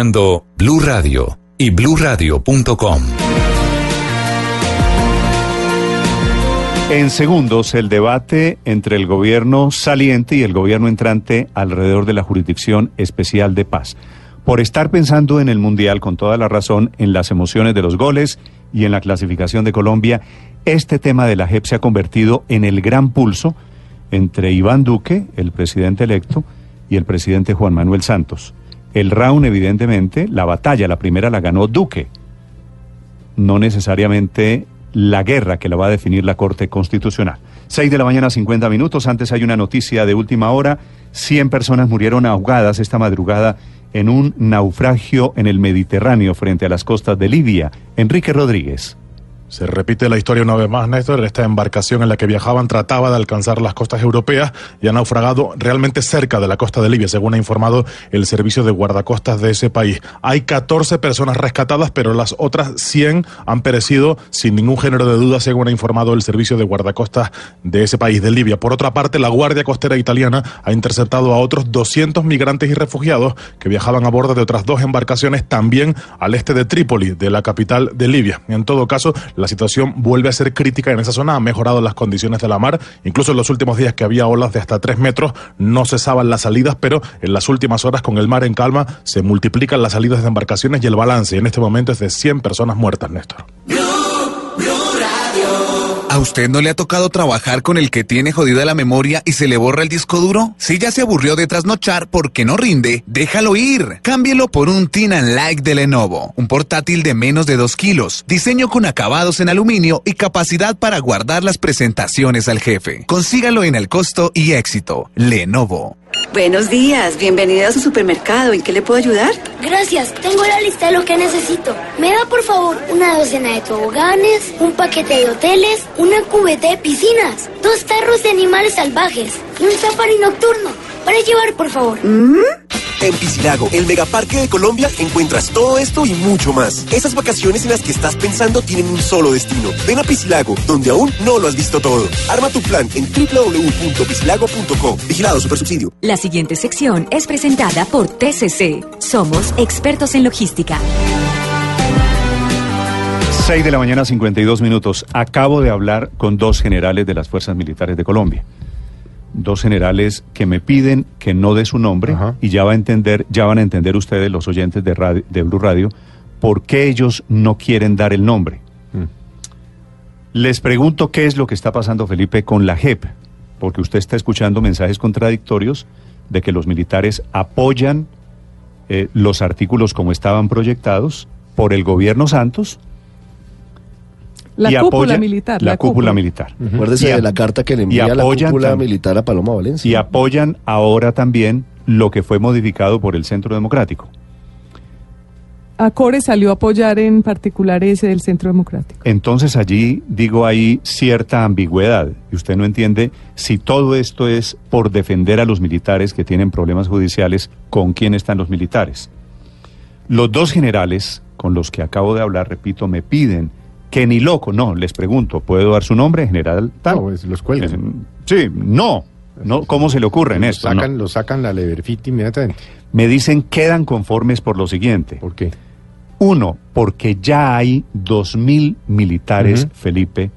Blue Radio y bluradio.com. En segundos, el debate entre el gobierno saliente y el gobierno entrante alrededor de la Jurisdicción Especial de Paz. Por estar pensando en el Mundial, con toda la razón, en las emociones de los goles y en la clasificación de Colombia, este tema de la JEP se ha convertido en el gran pulso entre Iván Duque, el presidente electo, y el presidente Juan Manuel Santos. El round, evidentemente, la batalla, la primera la ganó Duque. No necesariamente la guerra que la va a definir la Corte Constitucional. Seis de la mañana, 50 minutos. Antes hay una noticia de última hora. 100 personas murieron ahogadas esta madrugada en un naufragio en el Mediterráneo frente a las costas de Libia. Enrique Rodríguez. Se repite la historia una vez más, Néstor. Esta embarcación en la que viajaban trataba de alcanzar las costas europeas y ha naufragado realmente cerca de la costa de Libia, según ha informado el servicio de guardacostas de ese país. Hay 14 personas rescatadas, pero las otras 100 han perecido sin ningún género de duda, según ha informado el servicio de guardacostas de ese país, de Libia. Por otra parte, la Guardia Costera Italiana ha interceptado a otros 200 migrantes y refugiados que viajaban a bordo de otras dos embarcaciones también al este de Trípoli, de la capital de Libia. En todo caso, la situación vuelve a ser crítica en esa zona, ha mejorado las condiciones de la mar, incluso en los últimos días que había olas de hasta 3 metros, no cesaban las salidas, pero en las últimas horas con el mar en calma se multiplican las salidas de embarcaciones y el balance en este momento es de 100 personas muertas, Néstor. ¿A usted no le ha tocado trabajar con el que tiene jodida la memoria y se le borra el disco duro? Si ya se aburrió de trasnochar porque no rinde, déjalo ir. Cámbielo por un Tin and Like de Lenovo. Un portátil de menos de 2 kilos, diseño con acabados en aluminio y capacidad para guardar las presentaciones al jefe. Consígalo en el costo y éxito. Lenovo. Buenos días, bienvenida a su supermercado. ¿En qué le puedo ayudar? Gracias, tengo la lista de lo que necesito. ¿Me da por favor una docena de toboganes, un paquete de hoteles, una cubeta de piscinas, dos tarros de animales salvajes y un safari nocturno? Para llevar, por favor. En Piscilago, el megaparque de Colombia, encuentras todo esto y mucho más. Esas vacaciones en las que estás pensando tienen un solo destino. Ven a Piscilago, donde aún no lo has visto todo. Arma tu plan en www.piscilago.com. Vigilado Supersubsidio. La siguiente sección es presentada por TCC. Somos expertos en logística. 6 de la mañana, 52 minutos. Acabo de hablar con dos generales de las Fuerzas Militares de Colombia. Dos generales que me piden que no dé su nombre y ya va a entender, ya van a entender ustedes, los oyentes de, radio, de Blue Radio, por qué ellos no quieren dar el nombre. Les pregunto qué es lo que está pasando, Felipe, con la JEP, porque usted está escuchando mensajes contradictorios de que los militares apoyan eh, los artículos como estaban proyectados por el gobierno Santos La y cúpula apoya- militar. La, cúpula, militar. Acuérdese a- de la carta que le envía la apoyan cúpula tam- militar a Paloma Valencia. Y apoyan ahora también lo que fue modificado por el Centro Democrático. Acore salió a apoyar en particular ese del Centro Democrático. Entonces allí, digo, hay cierta ambigüedad y usted no entiende si todo esto es por defender a los militares que tienen problemas judiciales, ¿con quién están los militares? Los dos generales con los que acabo de hablar, repito, me piden que ni loco, no, les pregunto, ¿puedo dar su nombre, general? Tal? No, pues los cuelgan. Dicen, Sí, no, no, ¿cómo se le ocurre en esto? sacan, No. lo sacan la Leverfit inmediatamente. Me dicen quedan conformes por lo siguiente. ¿Por qué? Uno, porque ya hay dos mil militares. Felipe,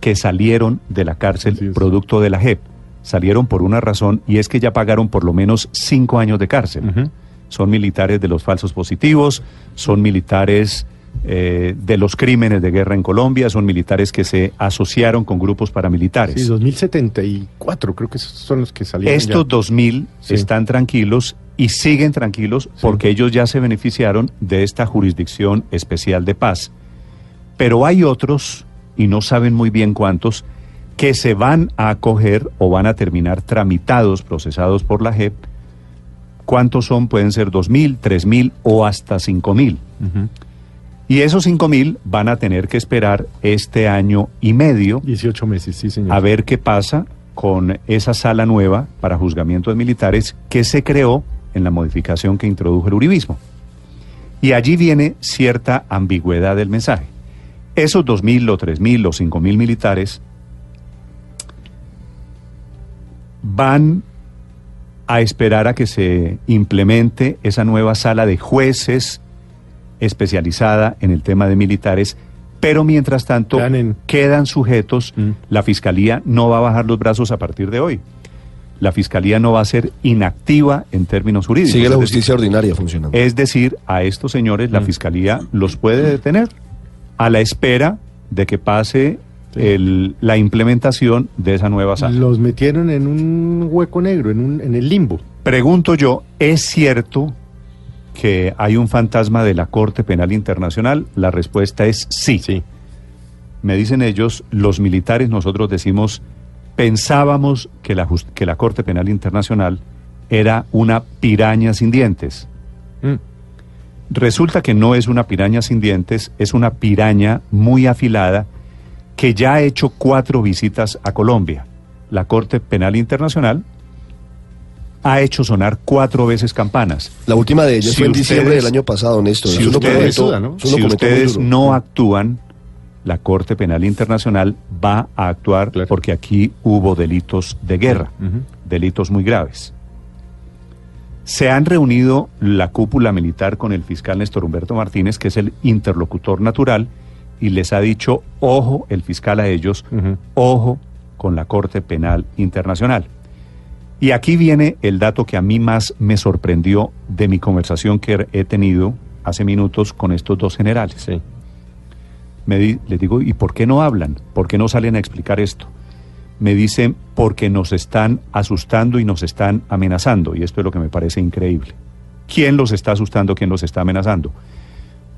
que salieron de la cárcel producto de la JEP. Salieron por una razón y es que ya pagaron por lo menos cinco años de cárcel. Son militares de los falsos positivos, son militares eh, de los crímenes de guerra en Colombia, son militares que se asociaron con grupos paramilitares. Sí, 2074 creo que son los que salieron Estos ya. 2000 Sí. están tranquilos y siguen tranquilos porque ellos ya se beneficiaron de esta jurisdicción especial de paz. Pero hay otros, y no saben muy bien cuántos, que se van a acoger o van a terminar tramitados, procesados por la JEP. ¿Cuántos son? Pueden ser 2.000, 3.000 o hasta 5.000. Ujú. Y esos 5.000 van a tener que esperar este año y medio 18 meses, sí, señor. a ver qué pasa con esa sala nueva para juzgamiento de militares que se creó en la modificación que introdujo el uribismo. Y allí viene cierta ambigüedad del mensaje. Esos 2.000 o 3.000 o 5.000 militares van a esperar a que se implemente esa nueva sala de jueces especializada en el tema de militares, pero mientras tanto quedan sujetos, la Fiscalía no va a bajar los brazos a partir de hoy. La Fiscalía no va a ser inactiva en términos jurídicos. Sigue la Es justicia decir, ordinaria funcionando. Es decir, a estos señores la Fiscalía los puede detener a la espera de que pase el- la implementación de esa nueva sala. Los metieron en un hueco negro, en, un, en el limbo. Pregunto yo, ¿es cierto que hay un fantasma de la Corte Penal Internacional? La respuesta es sí. Me dicen ellos, los militares, nosotros decimos, pensábamos que la, que la Corte Penal Internacional era una piraña sin dientes. Resulta que no es una piraña sin dientes, es una piraña muy afilada que ya ha hecho cuatro visitas a Colombia. La Corte Penal Internacional ha hecho sonar cuatro veces campanas. La última de ellas Si fue en diciembre del año pasado, Néstor. Si ustedes, si no actúan, la Corte Penal Internacional va a actuar porque aquí hubo delitos de guerra, delitos muy graves. Se han reunido la cúpula militar con el fiscal Néstor Humberto Martínez, que es el interlocutor natural, y les ha dicho, ojo, el fiscal a ellos, ojo con la Corte Penal Internacional. Y aquí viene el dato que a mí más me sorprendió de mi conversación que he tenido hace minutos con estos dos generales. Me di- les digo, ¿y por qué no hablan? ¿Por qué no salen a explicar esto? Me dicen, porque nos están asustando y nos están amenazando. Y esto es lo que me parece increíble. ¿Quién los está asustando? ¿Quién los está amenazando?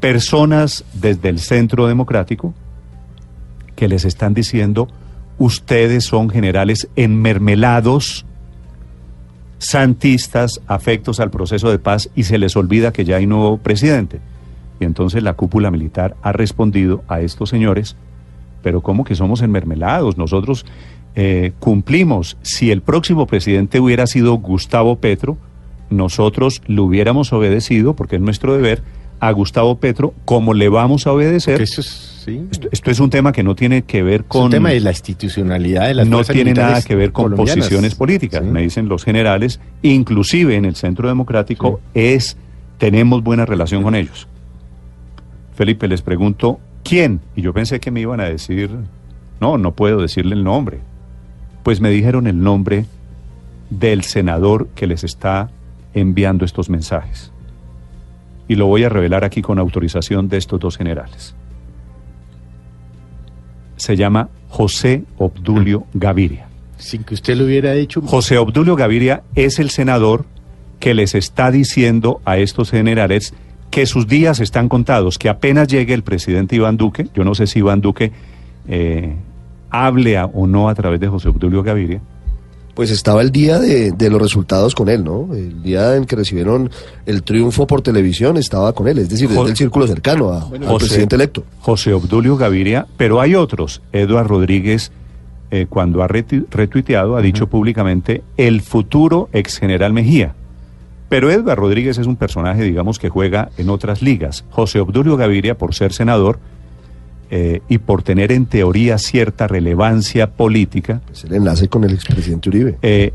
Personas desde el centro democrático que les están diciendo, ustedes son generales enmermelados, santistas, afectos al proceso de paz y se les olvida que ya hay nuevo presidente. Y entonces la cúpula militar ha respondido a estos señores, pero ¿cómo que somos enmermelados? Nosotros eh, cumplimos. Si el próximo presidente hubiera sido Gustavo Petro, nosotros le hubiéramos obedecido, porque es nuestro deber, a Gustavo Petro, como le vamos a obedecer. Es, sí. esto, esto es un tema que no tiene que ver Es con... un tema de la institucionalidad de las no tiene nada que ver con posiciones políticas, me dicen los generales, inclusive en el Centro Democrático es tenemos buena relación con ellos. Felipe, les pregunto, ¿quién? Y yo pensé que me iban a decir, no, no puedo decirle el nombre. Pues me dijeron el nombre del senador que les está enviando estos mensajes. Y lo voy a revelar aquí con autorización de estos dos generales. Se llama José Obdulio Gaviria. Sin que usted lo hubiera dicho. José Obdulio Gaviria es el senador que les está diciendo a estos generales que sus días están contados, que apenas llegue el presidente Iván Duque, yo no sé si Iván Duque eh, hable a- o no a través de José Obdulio Gaviria, Pues estaba el día de, de los resultados con él, ¿no? El día en que recibieron el triunfo por televisión estaba con él, es decir, desde el círculo cercano a- al presidente electo. José Obdulio Gaviria, pero hay otros. Eduard Rodríguez, eh, cuando ha retu- retuiteado, ha dicho públicamente el futuro ex general Mejía. Pero Eduard Rodríguez es un personaje, digamos, que juega en otras ligas. José Obdulio Gaviria, por ser senador eh, y por tener en teoría cierta relevancia política, Es el enlace con el expresidente Uribe. eh,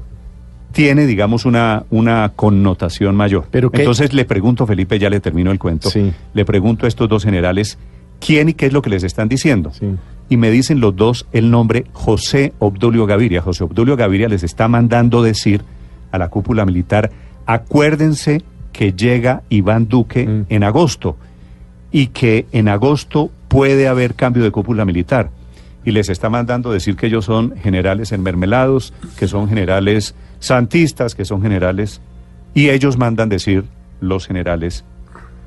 tiene, digamos, una, una connotación mayor. Pero qué- Entonces le pregunto, Felipe, ya le termino el cuento, le pregunto a estos dos generales, ¿quién y qué es lo que les están diciendo? Y me dicen los dos el nombre José Obdulio Gaviria. José Obdulio Gaviria les está mandando decir a la cúpula militar, acuérdense que llega Iván Duque Mm. en agosto y que en agosto puede haber cambio de cúpula militar. Y les está mandando decir que ellos son generales enmermelados, que son generales santistas, que son generales... Y ellos mandan decir, los generales,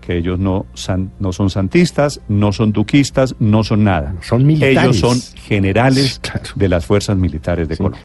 que ellos no, san- no son santistas, no son duquistas, no son nada. Son militares. Ellos son generales de las fuerzas militares de Colombia.